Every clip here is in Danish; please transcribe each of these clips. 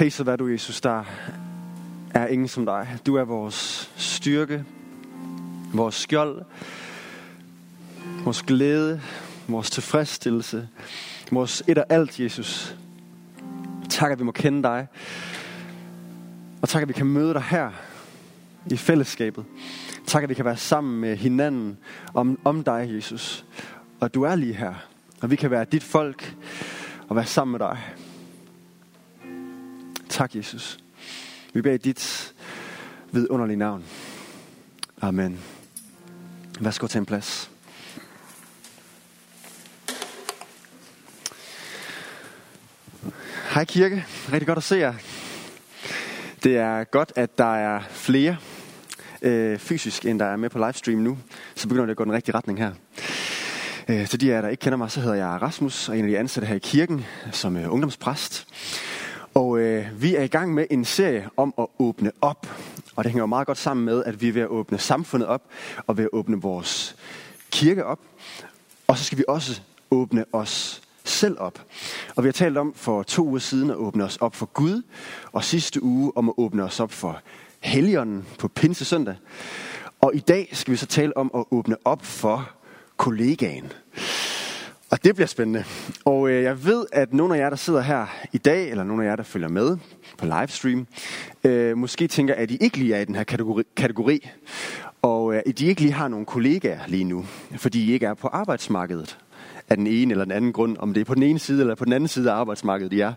Priset hvad du, Jesus, der er ingen som dig. Du er vores styrke, vores skjold, vores glæde, vores tilfredsstillelse, vores et og alt, Jesus. Tak, at vi må kende dig. Og tak, at vi kan møde dig her i fællesskabet. Tak, at vi kan være sammen med hinanden om, om dig, Jesus. Og du er lige her. Og vi kan være dit folk og være sammen med dig. Tak, Jesus. Vi beder i dit vidunderlige navn. Amen. Værsgo til en plads. Hej kirke. Rigtig godt at se jer. Det er godt, at der er flere øh, fysisk, end der er med på livestream nu. Så begynder det at gå den rigtige retning her. Øh, til de af jer, der ikke kender mig, så hedder jeg Rasmus, og en af de ansatte her i kirken som øh, ungdomspræst. Og øh, vi er i gang med en serie om at åbne op. Og det hænger jo meget godt sammen med, at vi er ved at åbne samfundet op, og ved at åbne vores kirke op. Og så skal vi også åbne os selv op. Og vi har talt om for to uger siden at åbne os op for Gud, og sidste uge om at åbne os op for Helligånden på Pinsesøndag. Og i dag skal vi så tale om at åbne op for kollegaen. Og det bliver spændende. Og øh, jeg ved, at nogle af jer, der sidder her i dag, eller nogle af jer, der følger med på livestream, øh, måske tænker, at I ikke lige er i den her kategori, kategori og øh, at I ikke lige har nogle kollegaer lige nu, fordi I ikke er på arbejdsmarkedet af den ene eller den anden grund, om det er på den ene side eller på den anden side af arbejdsmarkedet, I er.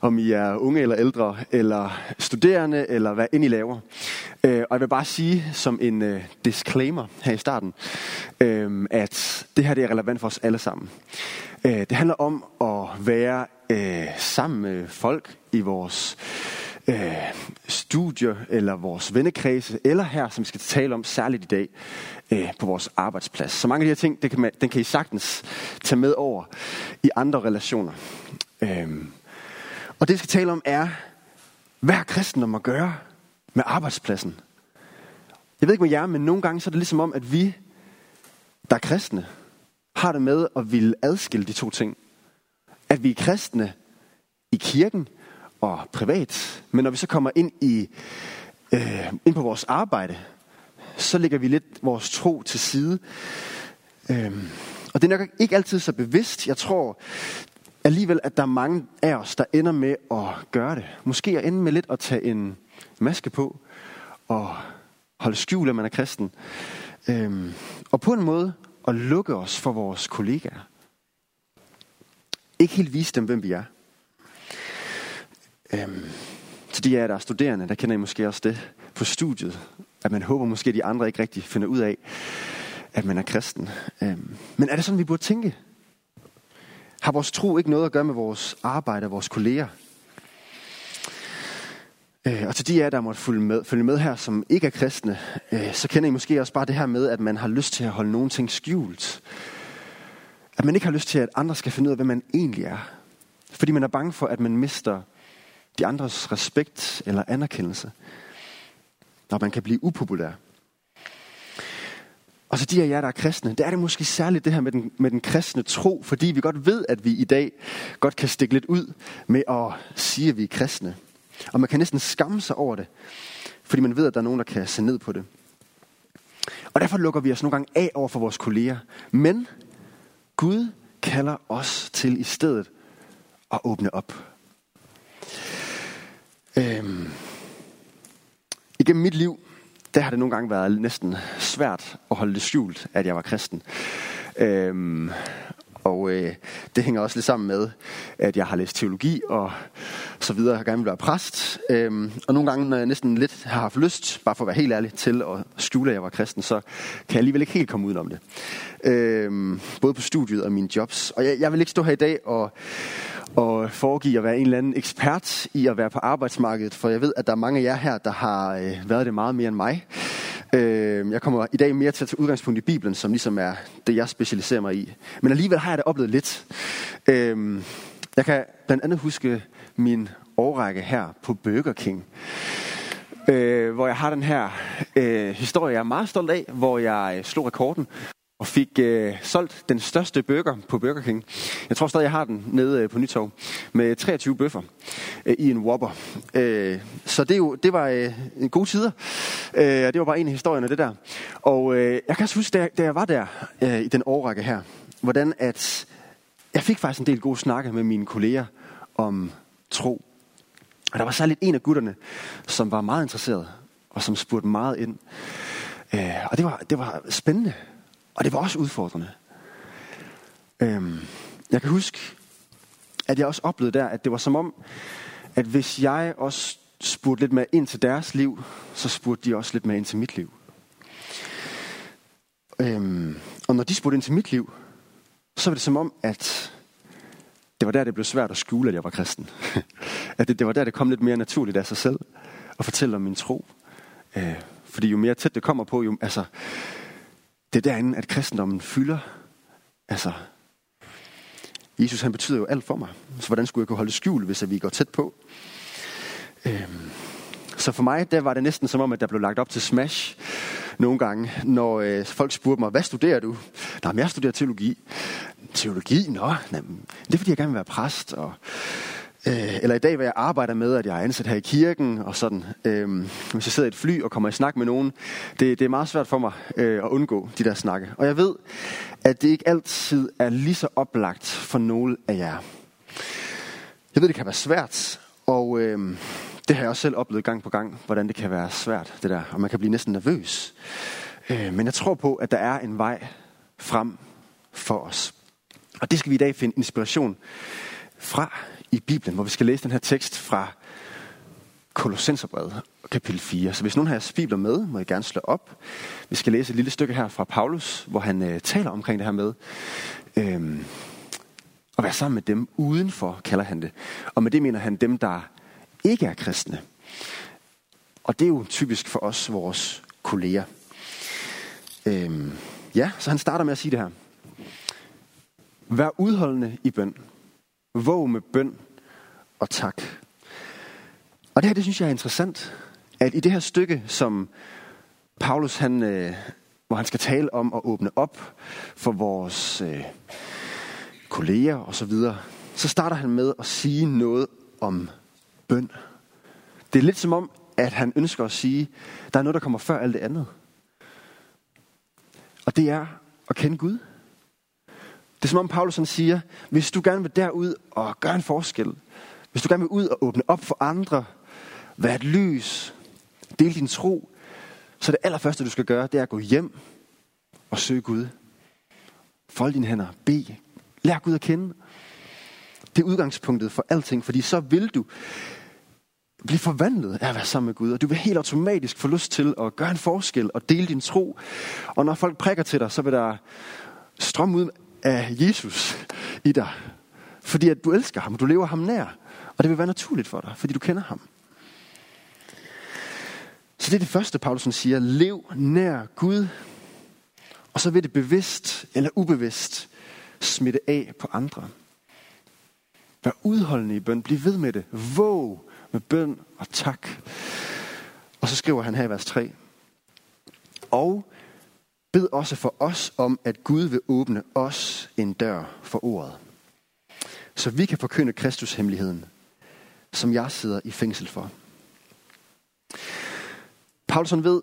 Om I er unge eller ældre, eller studerende, eller hvad end I laver. Øh, og jeg vil bare sige som en øh, disclaimer her i starten, øh, at det her det er relevant for os alle sammen. Øh, det handler om at være øh, sammen med folk i vores øh, studier, eller vores vennekredse, eller her, som vi skal tale om særligt i dag, øh, på vores arbejdsplads. Så mange af de her ting, det kan man, den kan I sagtens tage med over i andre relationer. Øh, og det, vi skal tale om, er, hvad har kristendom at gøre med arbejdspladsen? Jeg ved ikke med jer, men nogle gange så er det ligesom om, at vi, der er kristne, har det med at ville adskille de to ting. At vi er kristne i kirken og privat, men når vi så kommer ind i øh, ind på vores arbejde, så lægger vi lidt vores tro til side. Øh, og det er nok ikke altid så bevidst. Jeg tror alligevel, at der er mange af os, der ender med at gøre det. Måske at ende med lidt at tage en maske på og holde skjul, at man er kristen. Øhm, og på en måde at lukke os for vores kollegaer. Ikke helt vise dem, hvem vi er. Øhm, til de af jer, der er studerende, der kender I måske også det på studiet. At man håber måske, at de andre ikke rigtig finder ud af, at man er kristen. Øhm, men er det sådan, vi burde tænke? Har vores tro ikke noget at gøre med vores arbejde og vores kolleger? Øh, og til de af jer, der måtte følge med, følge med her, som ikke er kristne, øh, så kender I måske også bare det her med, at man har lyst til at holde nogle ting skjult. At man ikke har lyst til, at andre skal finde ud af, hvem man egentlig er. Fordi man er bange for, at man mister de andres respekt eller anerkendelse. Når man kan blive upopulær. Og så de af jer, der er kristne, der er det måske særligt det her med den, med den kristne tro, fordi vi godt ved, at vi i dag godt kan stikke lidt ud med at sige, at vi er kristne. Og man kan næsten skamme sig over det, fordi man ved, at der er nogen, der kan se ned på det. Og derfor lukker vi os nogle gange af over for vores kolleger. Men Gud kalder os til i stedet at åbne op. Øhm. Igennem mit liv, der har det nogle gange været næsten svært at holde det skjult, at jeg var kristen. Øhm, og øh, det hænger også lidt sammen med, at jeg har læst teologi og så videre. og har gerne vil være præst. Øhm, og nogle gange, når jeg næsten lidt har haft lyst, bare for at være helt ærlig, til at skjule, at jeg var kristen, så kan jeg alligevel ikke helt komme udenom om det. Øhm, både på studiet og mine jobs. Og jeg, jeg vil ikke stå her i dag og, og foregive at være en eller anden ekspert i at være på arbejdsmarkedet, for jeg ved, at der er mange af jer her, der har øh, været det meget mere end mig. Øh, Øhm, jeg kommer i dag mere til at tage udgangspunkt i Bibelen, som ligesom er det, jeg specialiserer mig i. Men alligevel har jeg da oplevet lidt. Øhm, jeg kan blandt andet huske min årrække her på Burger King. Øh, hvor jeg har den her øh, historie, jeg er meget stolt af, hvor jeg øh, slog rekorden og fik øh, solgt den største burger på Burger King. Jeg tror stadig, jeg har den nede øh, på Nytorv med 23 bøffer øh, i en Whopper. Øh, så det, jo, det var øh, en god tider. Øh, og det var bare en af historierne, det der. Og øh, jeg kan også huske, da jeg, da jeg var der øh, i den årrække her, hvordan at jeg fik faktisk en del gode snakke med mine kolleger om tro. Og der var særligt en af gutterne, som var meget interesseret, og som spurgte meget ind. Øh, og det var, det var spændende. Og det var også udfordrende. Øhm, jeg kan huske, at jeg også oplevede der, at det var som om, at hvis jeg også spurgte lidt mere ind til deres liv, så spurgte de også lidt mere ind til mit liv. Øhm, og når de spurgte ind til mit liv, så var det som om, at det var der, det blev svært at skjule, at jeg var kristen. at det, det var der, det kom lidt mere naturligt af sig selv at fortælle om min tro. Øh, fordi jo mere tæt det kommer på, jo, altså, det er derinde, at kristendommen fylder. Altså, Jesus han betyder jo alt for mig. Så hvordan skulle jeg kunne holde skjul, skjult, hvis vi går tæt på? Øhm, så for mig, der var det næsten som om, at der blev lagt op til smash nogle gange, når øh, folk spurgte mig, hvad studerer du? Nej, jeg studerer teologi. Teologi? Nå, jamen, det er fordi, jeg gerne vil være præst. Og, øh, eller i dag, hvad jeg arbejder med, at jeg er ansat her i kirken, og sådan. Øh, hvis jeg sidder i et fly og kommer i snak med nogen, det, det er meget svært for mig øh, at undgå de der snakke. Og jeg ved, at det ikke altid er lige så oplagt for nogle af jer. Jeg ved, det kan være svært, og øh, det har jeg også selv oplevet gang på gang, hvordan det kan være svært, det der, og man kan blive næsten nervøs. Øh, men jeg tror på, at der er en vej frem for os. Og det skal vi i dag finde inspiration fra i Bibelen, hvor vi skal læse den her tekst fra Kolossenserbrevet, kapitel 4. Så hvis nogen har jeres bibler med, må I gerne slå op. Vi skal læse et lille stykke her fra Paulus, hvor han øh, taler omkring det her med øh, at være sammen med dem udenfor, kalder han det. Og med det mener han dem, der ikke er kristne. Og det er jo typisk for os, vores kolleger. Øh, ja, så han starter med at sige det her. Vær udholdende i bøn. Våg med bøn og tak. Og det her, det synes jeg er interessant, at i det her stykke, som Paulus, han, øh, hvor han skal tale om at åbne op for vores øh, kolleger og så videre, så starter han med at sige noget om bøn. Det er lidt som om, at han ønsker at sige, der er noget, der kommer før alt det andet. Og det er at kende Gud. Det er som om Paulus han siger, hvis du gerne vil derud og gøre en forskel, hvis du gerne vil ud og åbne op for andre, være et lys, dele din tro, så det allerførste, du skal gøre, det er at gå hjem og søge Gud. Fold dine hænder, bed, lær Gud at kende. Det er udgangspunktet for alting, fordi så vil du blive forvandlet af at være sammen med Gud, og du vil helt automatisk få lyst til at gøre en forskel og dele din tro. Og når folk prikker til dig, så vil der strømme ud af Jesus i dig. Fordi at du elsker ham, du lever ham nær. Og det vil være naturligt for dig, fordi du kender ham. Så det er det første, Paulus siger. Lev nær Gud. Og så vil det bevidst eller ubevidst smitte af på andre. Vær udholdende i bøn. Bliv ved med det. Våg med bøn og tak. Og så skriver han her i vers 3. Og Bed også for os om, at Gud vil åbne os en dør for ordet. Så vi kan forkynde Kristus hemmeligheden, som jeg sidder i fængsel for. Paulson ved,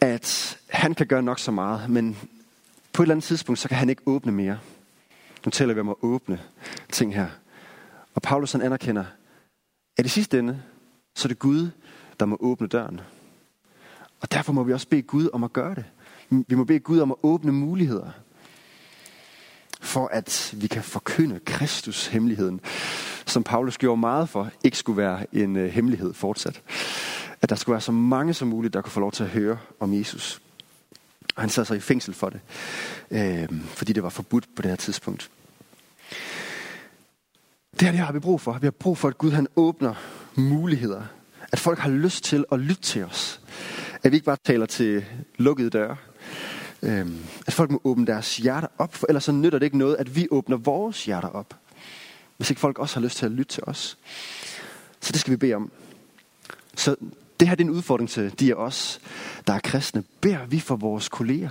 at han kan gøre nok så meget, men på et eller andet tidspunkt, så kan han ikke åbne mere. Nu taler vi om at åbne ting her. Og Paulus han anerkender, at i sidste ende, så er det Gud, der må åbne døren. Og derfor må vi også bede Gud om at gøre det. Vi må bede Gud om at åbne muligheder, for at vi kan forkynde Kristus hemmeligheden, som Paulus gjorde meget for, ikke skulle være en øh, hemmelighed fortsat. At der skulle være så mange som muligt, der kunne få lov til at høre om Jesus. Og han sad så i fængsel for det, øh, fordi det var forbudt på det her tidspunkt. Det her det har vi brug for. Vi har brug for, at Gud han åbner muligheder. At folk har lyst til at lytte til os. At vi ikke bare taler til lukkede døre, øh, at folk må åbne deres hjerter op, for ellers så nytter det ikke noget, at vi åbner vores hjerter op. Hvis ikke folk også har lyst til at lytte til os. Så det skal vi bede om. Så det her det er en udfordring til de af os, der er kristne. Bær vi for vores kolleger?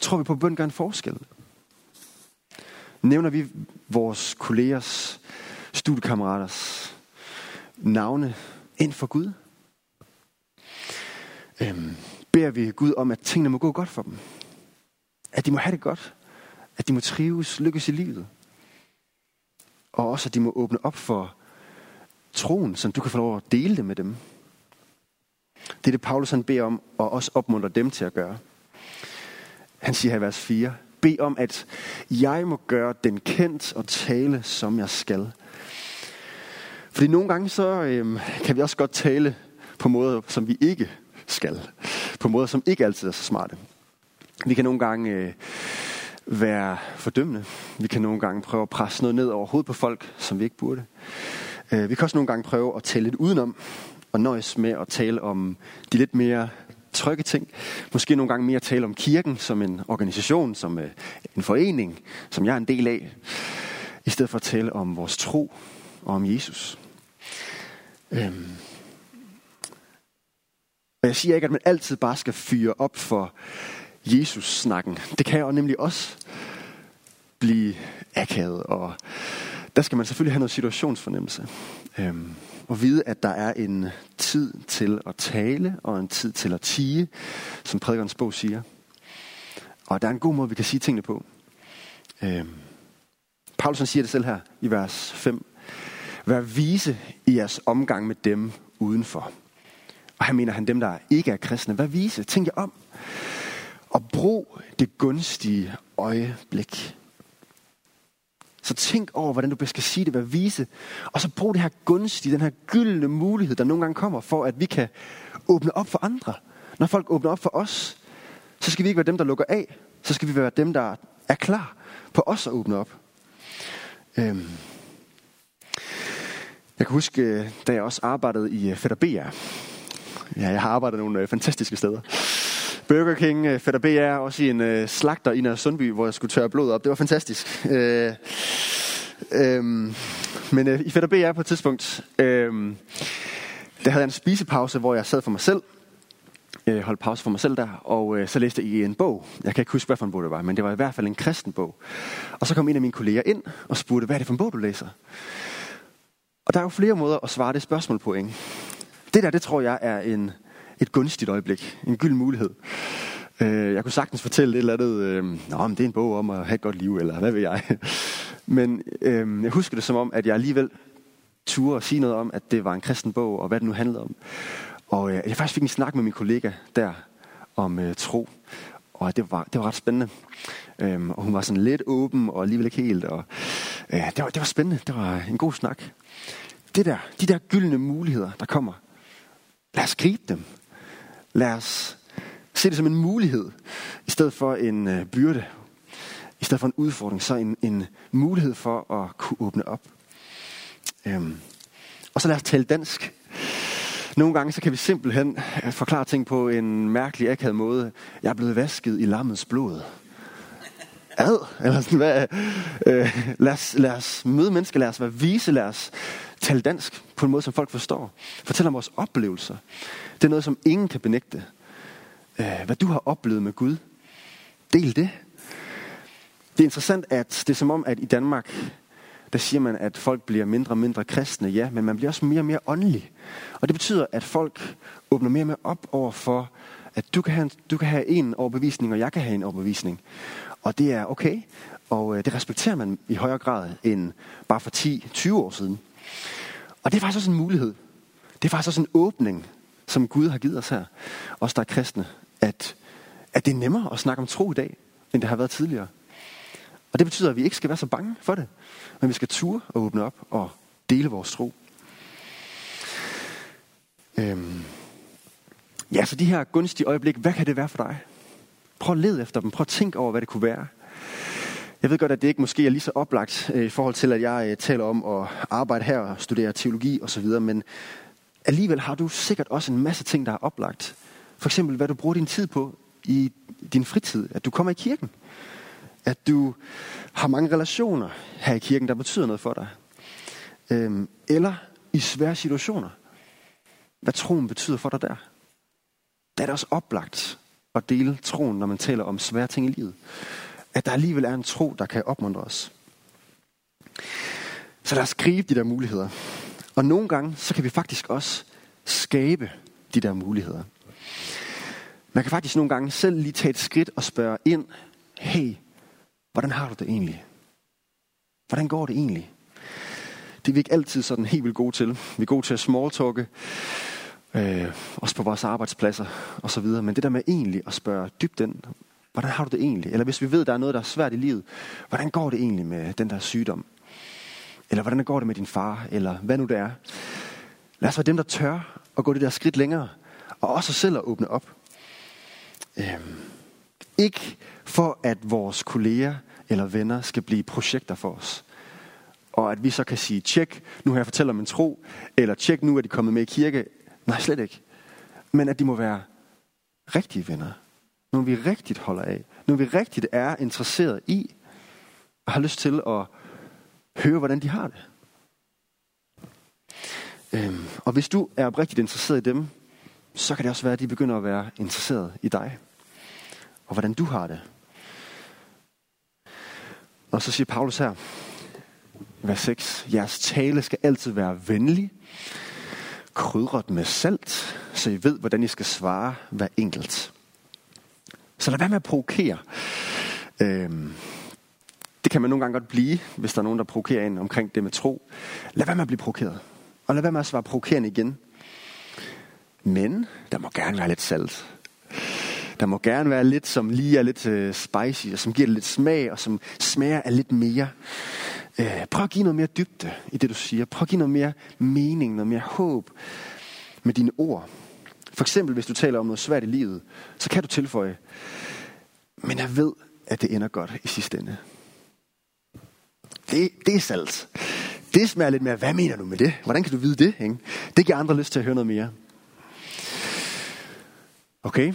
tror vi på, at bøn gør en forskel? Nævner vi vores kollegers, studiekammeraters navne ind for Gud? Øhm, beder vi Gud om, at tingene må gå godt for dem? At de må have det godt? At de må trives, lykkes i livet? Og også, at de må åbne op for troen, så du kan få lov at dele det med dem. Det er det, Paulus han beder om, og også opmuntrer dem til at gøre. Han siger her i vers 4, Bed om, at jeg må gøre den kendt og tale, som jeg skal. Fordi nogle gange så øhm, kan vi også godt tale på måder, som vi ikke skal. På måder, som ikke altid er så smarte. Vi kan nogle gange øh, være fordømmende. Vi kan nogle gange prøve at presse noget ned over hovedet på folk, som vi ikke burde. Øh, vi kan også nogle gange prøve at tale lidt udenom, og nøjes med at tale om de lidt mere trygge ting. Måske nogle gange mere tale om kirken som en organisation, som øh, en forening, som jeg er en del af, i stedet for at tale om vores tro og om Jesus. Øhm. Og jeg siger ikke, at man altid bare skal fyre op for Jesus-snakken. Det kan jo nemlig også blive akavet, og der skal man selvfølgelig have noget situationsfornemmelse. Øhm og vide, at der er en tid til at tale og en tid til at tige, som prædikernes bog siger. Og der er en god måde, vi kan sige tingene på. Øhm. Paulus siger det selv her i vers 5. Vær vise i jeres omgang med dem udenfor. Og her mener han dem, der ikke er kristne. Hvad vise. Tænk jer om. Og brug det gunstige øjeblik. Så tænk over, hvordan du skal sige det, hvad vise. Og så brug det her gunstige, den her gyldne mulighed, der nogle gange kommer, for at vi kan åbne op for andre. Når folk åbner op for os, så skal vi ikke være dem, der lukker af. Så skal vi være dem, der er klar på os at åbne op. Øhm. Jeg kan huske, øh, da jeg også arbejdede i øh, Fætter Ja, jeg har arbejdet nogle øh, fantastiske steder. Burger King, øh, Fætter BR, også i en øh, slagter i Nørre Sundby, hvor jeg skulle tørre blod op. Det var fantastisk. Øh, øh, men øh, i Fætter BR på et tidspunkt, øh, der havde jeg en spisepause, hvor jeg sad for mig selv. Øh, holdt pause for mig selv der, og øh, så læste jeg i en bog. Jeg kan ikke huske, hvad for en bog det var, men det var i hvert fald en kristen bog. Og så kom en af mine kolleger ind og spurgte, hvad er det for en bog, du læser? Og der er jo flere måder at svare det spørgsmål på, ikke? Det der, det tror jeg er en et gunstigt øjeblik, en gyld mulighed. Øh, jeg kunne sagtens fortælle et eller andet, øh, Nå, men det er en bog om at have et godt liv, eller hvad ved jeg. Men øh, jeg husker det som om, at jeg alligevel turde at sige noget om, at det var en kristen bog, og hvad det nu handlede om. Og øh, jeg faktisk fik en snak med min kollega der om øh, tro, og det var, det var ret spændende. Øhm, og hun var sådan lidt åben, og alligevel ikke helt. Og, øh, det, var, det var spændende. Det var en god snak. Det der, de der gyldne muligheder, der kommer. Lad os gribe dem. Lad os se det som en mulighed, i stedet for en øh, byrde. I stedet for en udfordring, så en, en mulighed for at kunne åbne op. Øhm. Og så lad os tale dansk. Nogle gange så kan vi simpelthen øh, forklare ting på en mærkelig akavet måde. Jeg er blevet vasket i lammets blod. Ad, eller sådan, hvad, øh, lad, os, lad os møde mennesker, lad os være vise, lad os tale dansk på en måde, som folk forstår. Fortæl om vores oplevelser. Det er noget, som ingen kan benægte. Øh, hvad du har oplevet med Gud. Del det. Det er interessant, at det er som om, at i Danmark, der siger man, at folk bliver mindre og mindre kristne, ja, men man bliver også mere og mere åndelig. Og det betyder, at folk åbner mere og mere op over for, at du kan, have en, du kan have en overbevisning, og jeg kan have en overbevisning. Og det er okay, og øh, det respekterer man i højere grad end bare for 10-20 år siden. Og det er faktisk også en mulighed. Det er faktisk også en åbning som Gud har givet os her, os der er kristne, at, at det er nemmere at snakke om tro i dag, end det har været tidligere. Og det betyder, at vi ikke skal være så bange for det, men vi skal ture og åbne op og dele vores tro. Øhm. Ja, så de her gunstige øjeblik, hvad kan det være for dig? Prøv at lede efter dem. Prøv at tænke over, hvad det kunne være. Jeg ved godt, at det ikke måske er lige så oplagt øh, i forhold til, at jeg øh, taler om at arbejde her og studere teologi osv., men alligevel har du sikkert også en masse ting, der er oplagt. For eksempel, hvad du bruger din tid på i din fritid. At du kommer i kirken. At du har mange relationer her i kirken, der betyder noget for dig. Øhm, eller i svære situationer. Hvad troen betyder for dig der. Der er det også oplagt at dele troen, når man taler om svære ting i livet. At der alligevel er en tro, der kan opmuntre os. Så lad os gribe de der muligheder. Og nogle gange, så kan vi faktisk også skabe de der muligheder. Man kan faktisk nogle gange selv lige tage et skridt og spørge ind, hey, hvordan har du det egentlig? Hvordan går det egentlig? Det er vi ikke altid sådan helt vildt gode til. Vi er gode til at smalltalke, øh, også på vores arbejdspladser og så videre. Men det der med egentlig at spørge dybt ind, hvordan har du det egentlig? Eller hvis vi ved, der er noget, der er svært i livet, hvordan går det egentlig med den der sygdom? Eller hvordan går det med din far? Eller hvad nu det er? Lad os være dem, der tør at gå det der skridt længere. Og også selv at åbne op. Øhm, ikke for, at vores kolleger eller venner skal blive projekter for os. Og at vi så kan sige, tjek, nu har jeg fortalt om en tro, eller tjek, nu er de kommet med i kirke. Nej, slet ikke. Men at de må være rigtige venner. Når vi rigtigt holder af. Når vi rigtigt er interesseret i, og har lyst til at høre, hvordan de har det. Øhm, og hvis du er oprigtigt interesseret i dem, så kan det også være, at de begynder at være interesseret i dig. Og hvordan du har det. Og så siger Paulus her, vers 6, jeres tale skal altid være venlig, krydret med salt, så I ved, hvordan I skal svare hver enkelt. Så lad være med at provokere. Øhm, det kan man nogle gange godt blive, hvis der er nogen, der provokerer ind omkring det med tro. Lad være med at blive provokeret. Og lad være med at svare provokerende igen. Men der må gerne være lidt salt. Der må gerne være lidt, som lige er lidt øh, spicy, og som giver lidt smag, og som smager af lidt mere. Øh, prøv at give noget mere dybde i det, du siger. Prøv at give noget mere mening, noget mere håb med dine ord. For eksempel, hvis du taler om noget svært i livet, så kan du tilføje, men jeg ved, at det ender godt i sidste ende. Det, det er salt. Det smager lidt mere, hvad mener du med det? Hvordan kan du vide det? Ikke? Det giver andre lyst til at høre noget mere. Okay,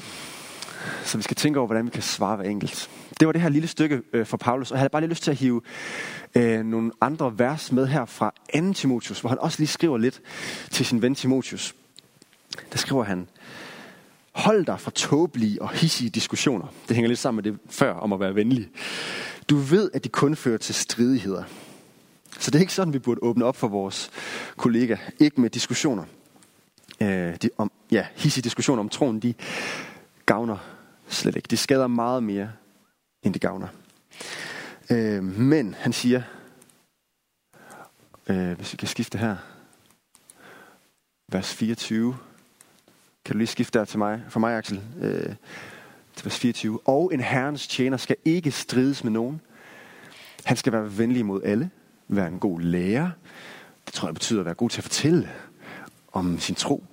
så vi skal tænke over, hvordan vi kan svare hver enkelt. Det var det her lille stykke øh, for Paulus, og jeg havde bare lige lyst til at hive øh, nogle andre vers med her fra 2. Timotius, hvor han også lige skriver lidt til sin ven Timotius. Der skriver han, hold dig fra tåbelige og hissige diskussioner. Det hænger lidt sammen med det før om at være venlig. Du ved, at de kun fører til stridigheder. Så det er ikke sådan, vi burde åbne op for vores kollega. Ikke med diskussioner. Øh, de, om, ja, hissige diskussioner om troen, de gavner slet ikke. De skader meget mere, end de gavner. Øh, men han siger, øh, hvis vi kan skifte her, vers 24. Kan du lige skifte der til mig, for mig, Axel? Øh, til vers 24. Og en herrens tjener skal ikke strides med nogen. Han skal være venlig mod alle, være en god lærer. Det tror jeg betyder at være god til at fortælle om sin tro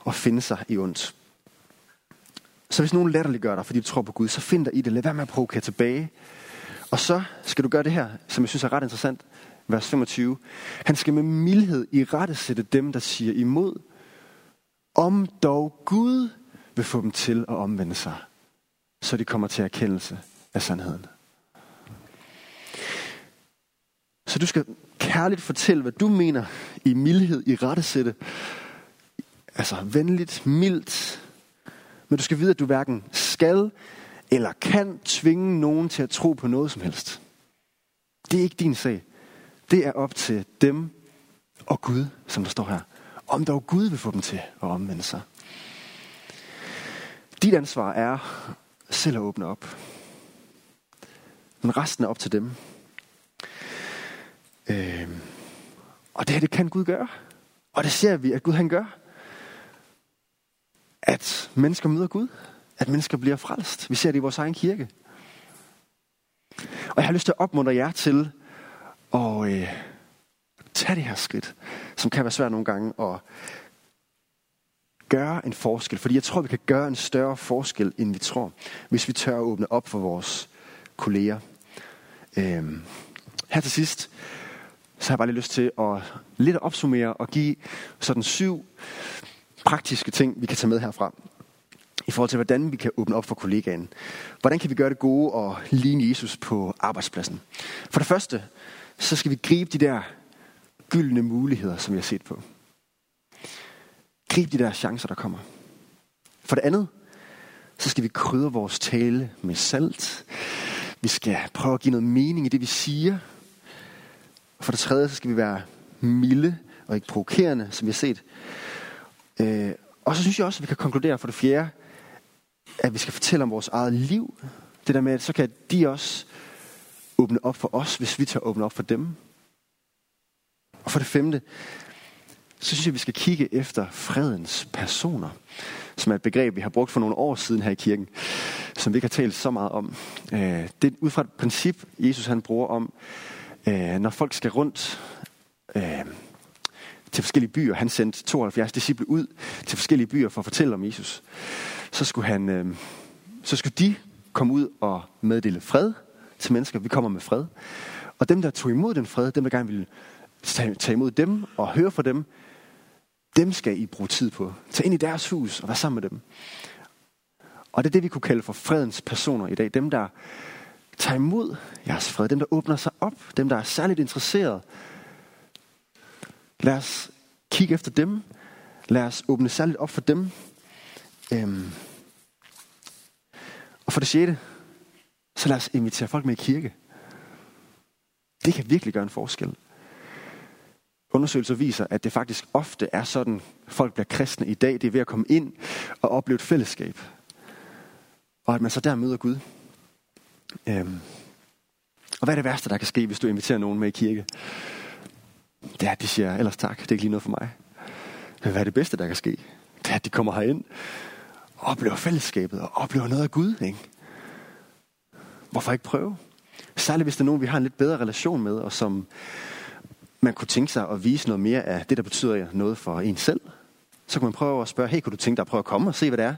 og finde sig i ondt. Så hvis nogen latterliggør dig, fordi du tror på Gud, så find dig i det. Lad være med at provokere tilbage. Og så skal du gøre det her, som jeg synes er ret interessant. Vers 25. Han skal med mildhed i rette sætte dem, der siger imod. Om dog Gud vil få dem til at omvende sig, så de kommer til erkendelse af sandheden. Så du skal kærligt fortælle, hvad du mener i mildhed, i rettesætte. Altså venligt, mildt. Men du skal vide, at du hverken skal eller kan tvinge nogen til at tro på noget som helst. Det er ikke din sag. Det er op til dem og Gud, som der står her. Om dog Gud vil få dem til at omvende sig. Dit ansvar er selv at åbne op. Men resten er op til dem. Øh, og det her, det kan Gud gøre. Og det ser vi, at Gud han gør. At mennesker møder Gud. At mennesker bliver frelst. Vi ser det i vores egen kirke. Og jeg har lyst til at opmuntre jer til at øh, tage det her skridt, som kan være svært nogle gange, og gøre en forskel. Fordi jeg tror, vi kan gøre en større forskel, end vi tror, hvis vi tør at åbne op for vores kolleger. Øhm, her til sidst, så har jeg bare lige lyst til at lidt opsummere og give sådan syv praktiske ting, vi kan tage med herfra. I forhold til, hvordan vi kan åbne op for kollegaen. Hvordan kan vi gøre det gode og ligne Jesus på arbejdspladsen? For det første, så skal vi gribe de der gyldne muligheder, som jeg har set på. Grib de der chancer, der kommer. For det andet, så skal vi krydre vores tale med salt. Vi skal prøve at give noget mening i det, vi siger. Og for det tredje, så skal vi være milde og ikke provokerende, som vi har set. Øh, og så synes jeg også, at vi kan konkludere for det fjerde, at vi skal fortælle om vores eget liv. Det der med, at så kan de også åbne op for os, hvis vi tager åbne op for dem. Og for det femte, så synes jeg, at vi skal kigge efter fredens personer, som er et begreb, vi har brugt for nogle år siden her i kirken, som vi ikke har talt så meget om. Øh, det er ud fra et princip, Jesus han bruger om, øh, når folk skal rundt øh, til forskellige byer. Han sendte 72 disciple ud til forskellige byer for at fortælle om Jesus. Så skulle, han, så skulle de komme ud og meddele fred til mennesker. Vi kommer med fred. Og dem, der tog imod den fred, dem, der gerne ville Tag imod dem og høre fra dem, dem skal I bruge tid på. Tag ind i deres hus og være sammen med dem. Og det er det, vi kunne kalde for fredens personer i dag. Dem, der tager imod jeres fred. Dem, der åbner sig op. Dem, der er særligt interesseret. Lad os kigge efter dem. Lad os åbne særligt op for dem. Øhm. Og for det sjette, så lad os invitere folk med i kirke. Det kan virkelig gøre en forskel. Undersøgelser viser, at det faktisk ofte er sådan, folk bliver kristne i dag. Det er ved at komme ind og opleve et fællesskab. Og at man så der møder Gud. Øhm. Og hvad er det værste, der kan ske, hvis du inviterer nogen med i kirke? Det er, at de siger, ellers tak, det er ikke lige noget for mig. Men hvad er det bedste, der kan ske? Det er, at de kommer herind og oplever fællesskabet og oplever noget af Gud. Ikke? Hvorfor ikke prøve? Særligt hvis der er nogen, vi har en lidt bedre relation med, og som man kunne tænke sig at vise noget mere af det, der betyder noget for en selv. Så kan man prøve at spørge, hey, kunne du tænke dig at prøve at komme og se, hvad det er,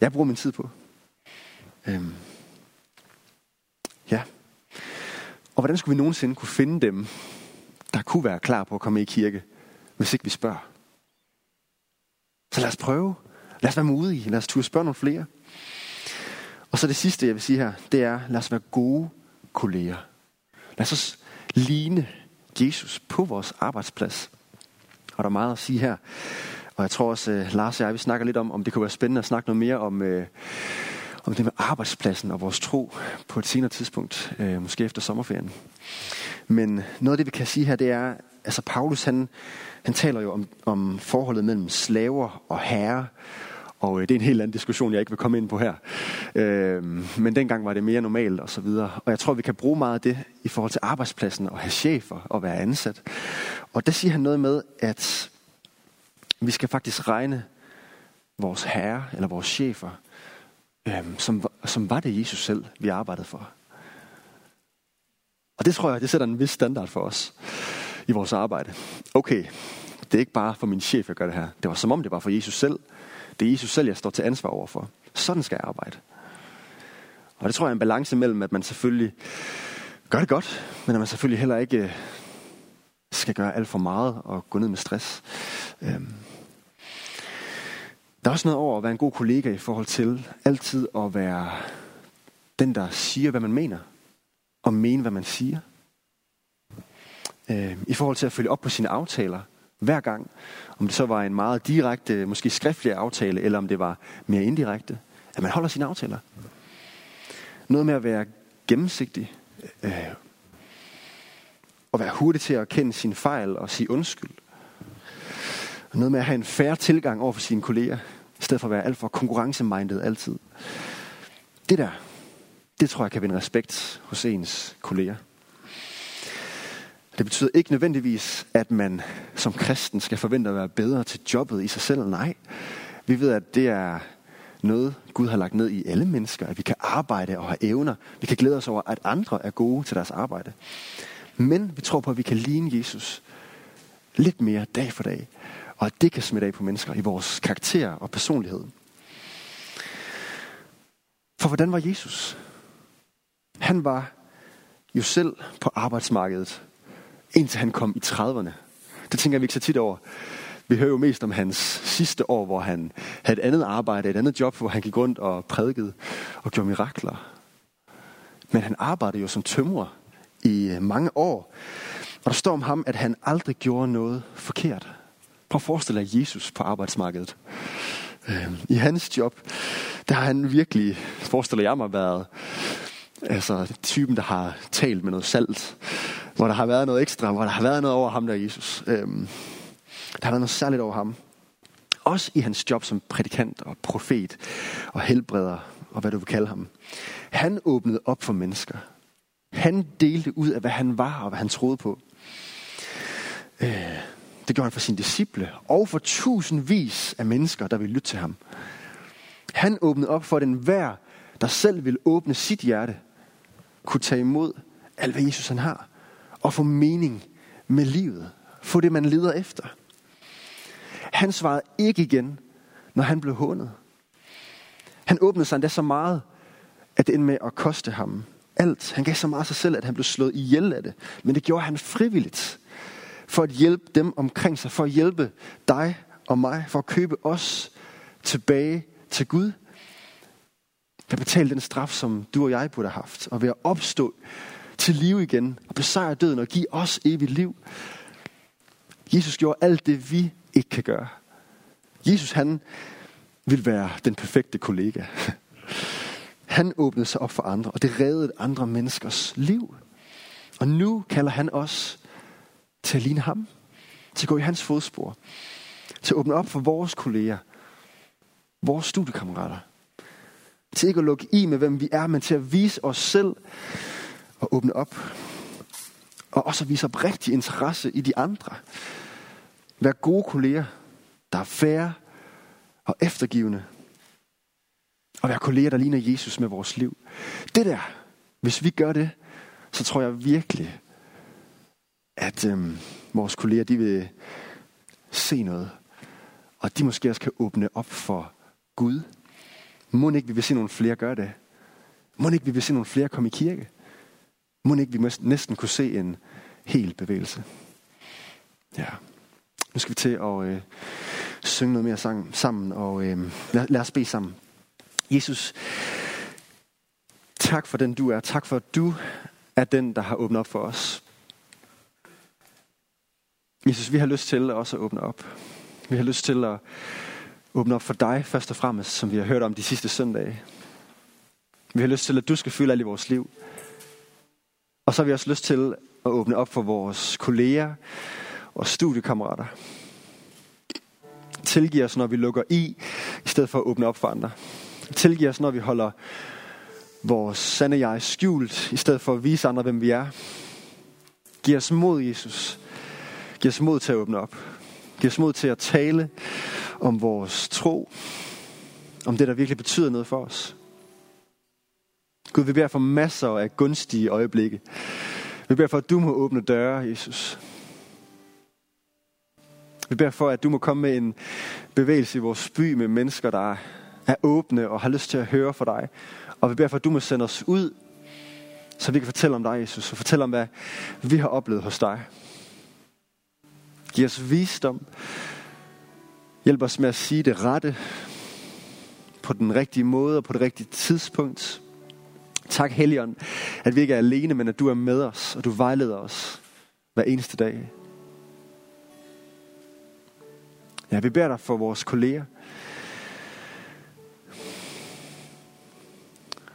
jeg bruger min tid på? Øhm. Ja. Og hvordan skulle vi nogensinde kunne finde dem, der kunne være klar på at komme i kirke, hvis ikke vi spørger? Så lad os prøve. Lad os være modige. Lad os turde spørge nogle flere. Og så det sidste, jeg vil sige her, det er, lad os være gode kolleger. Lad os ligne Jesus på vores arbejdsplads. Og der er meget at sige her. Og jeg tror også, uh, Lars og jeg, vi snakker lidt om, om det kunne være spændende at snakke noget mere om, uh, om det med arbejdspladsen og vores tro på et senere tidspunkt, uh, måske efter sommerferien. Men noget af det, vi kan sige her, det er, altså Paulus, han, han taler jo om, om forholdet mellem slaver og herrer, og øh, det er en helt anden diskussion, jeg ikke vil komme ind på her. Øh, men dengang var det mere normalt og så videre. Og jeg tror, vi kan bruge meget af det i forhold til arbejdspladsen og have chefer og være ansat. Og der siger han noget med, at vi skal faktisk regne vores herre eller vores chefer, øh, som, som var det Jesus selv, vi arbejdede for. Og det tror jeg, det sætter en vis standard for os i vores arbejde. Okay, det er ikke bare for min chef, jeg gør det her. Det var som om det var for Jesus selv. Det er Jesus selv, jeg står til ansvar overfor. Sådan skal jeg arbejde. Og det tror jeg er en balance mellem, at man selvfølgelig gør det godt, men at man selvfølgelig heller ikke øh, skal gøre alt for meget og gå ned med stress. Øhm. Der er også noget over at være en god kollega i forhold til altid at være den, der siger, hvad man mener, og mene, hvad man siger. Øhm, I forhold til at følge op på sine aftaler, hver gang. Om det så var en meget direkte, måske skriftlig aftale, eller om det var mere indirekte. At man holder sine aftaler. Noget med at være gennemsigtig. Øh, og være hurtig til at kende sine fejl og sige undskyld. Noget med at have en færre tilgang over for sine kolleger, i stedet for at være alt for konkurrencemindet altid. Det der, det tror jeg kan vinde respekt hos ens kolleger. Det betyder ikke nødvendigvis, at man som kristen skal forvente at være bedre til jobbet i sig selv. Nej, vi ved, at det er noget, Gud har lagt ned i alle mennesker, at vi kan arbejde og have evner. Vi kan glæde os over, at andre er gode til deres arbejde. Men vi tror på, at vi kan ligne Jesus lidt mere dag for dag. Og at det kan smitte af på mennesker i vores karakter og personlighed. For hvordan var Jesus? Han var jo selv på arbejdsmarkedet indtil han kom i 30'erne. Det tænker vi ikke så tit over. Vi hører jo mest om hans sidste år, hvor han havde et andet arbejde, et andet job, hvor han gik rundt og prædikede og gjorde mirakler. Men han arbejdede jo som tømrer i øh, mange år. Og der står om ham, at han aldrig gjorde noget forkert. Prøv at forestille dig Jesus på arbejdsmarkedet. Øhm, I hans job, der har han virkelig, forestiller jeg mig, været altså, typen, der har talt med noget salt. Hvor der har været noget ekstra, hvor der har været noget over ham der, Jesus. Øhm, der har været noget særligt over ham. Også i hans job som prædikant og profet og helbreder og hvad du vil kalde ham. Han åbnede op for mennesker. Han delte ud af, hvad han var og hvad han troede på. Øh, det gjorde han for sine disciple og for tusindvis af mennesker, der ville lytte til ham. Han åbnede op for den hver, der selv ville åbne sit hjerte, kunne tage imod alt, hvad Jesus han har, og få mening med livet. Få det, man leder efter. Han svarede ikke igen, når han blev hånet. Han åbnede sig endda så meget, at det endte med at koste ham alt. Han gav så meget af sig selv, at han blev slået ihjel af det. Men det gjorde han frivilligt. For at hjælpe dem omkring sig. For at hjælpe dig og mig. For at købe os tilbage til Gud. Ved at betale den straf, som du og jeg burde have haft. Og ved at opstå til liv igen. Og besejre døden og give os evigt liv. Jesus gjorde alt det, vi ikke kan gøre. Jesus han vil være den perfekte kollega. Han åbnede sig op for andre, og det reddede andre menneskers liv. Og nu kalder han os til at ligne ham. Til at gå i hans fodspor. Til at åbne op for vores kolleger. Vores studiekammerater. Til ikke at lukke i med, hvem vi er, men til at vise os selv og åbne op. Og også at vise op rigtig interesse i de andre. Vær gode kolleger, der er færre og eftergivende. Og være kolleger, der ligner Jesus med vores liv. Det der, hvis vi gør det, så tror jeg virkelig, at øhm, vores kolleger, de vil se noget. Og de måske også kan åbne op for Gud. Må ikke vi vil se nogle flere gøre det? Må ikke vi vil se nogle flere komme i kirke? Må ikke vi næsten kunne se en hel bevægelse? Ja. Nu skal vi til at øh, synge noget mere sang, sammen, og øh, lad, lad os bede sammen. Jesus, tak for den du er. Tak for at du er den, der har åbnet op for os. Jesus, vi har lyst til også at åbne op. Vi har lyst til at åbne op for dig først og fremmest, som vi har hørt om de sidste søndage. Vi har lyst til, at du skal fylde alt i vores liv. Og så har vi også lyst til at åbne op for vores kolleger og studiekammerater. Tilgiv os, når vi lukker i, i stedet for at åbne op for andre. Tilgiv os, når vi holder vores sande jeg skjult, i stedet for at vise andre, hvem vi er. Giv os mod, Jesus. Giv os mod til at åbne op. Giv os mod til at tale om vores tro. Om det, der virkelig betyder noget for os. Gud, vi beder for masser af gunstige øjeblikke. Vi beder for, at du må åbne døre, Jesus. Vi beder for, at du må komme med en bevægelse i vores by med mennesker, der er åbne og har lyst til at høre fra dig. Og vi beder for, at du må sende os ud, så vi kan fortælle om dig, Jesus, og fortælle om, hvad vi har oplevet hos dig. Giv os visdom. Hjælp os med at sige det rette på den rigtige måde og på det rigtige tidspunkt. Tak, Helligånd, at vi ikke er alene, men at du er med os, og du vejleder os hver eneste dag. Ja, vi beder dig for vores kolleger.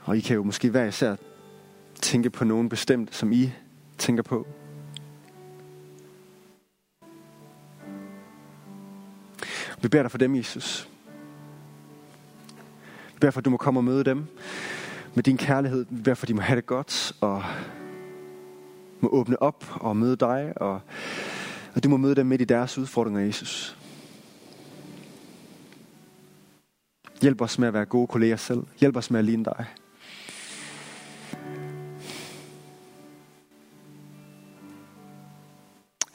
Og I kan jo måske hver især tænke på nogen bestemt, som I tænker på. Vi beder dig for dem, Jesus. Vi beder for, at du må komme og møde dem med din kærlighed. Vi de må have det godt og må åbne op og møde dig. Og, og du må møde dem midt i deres udfordringer, Jesus. Hjælp os med at være gode kolleger selv. Hjælp os med at ligne dig.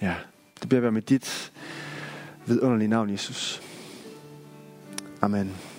Ja, det bliver være med dit vidunderlige navn, Jesus. Amen.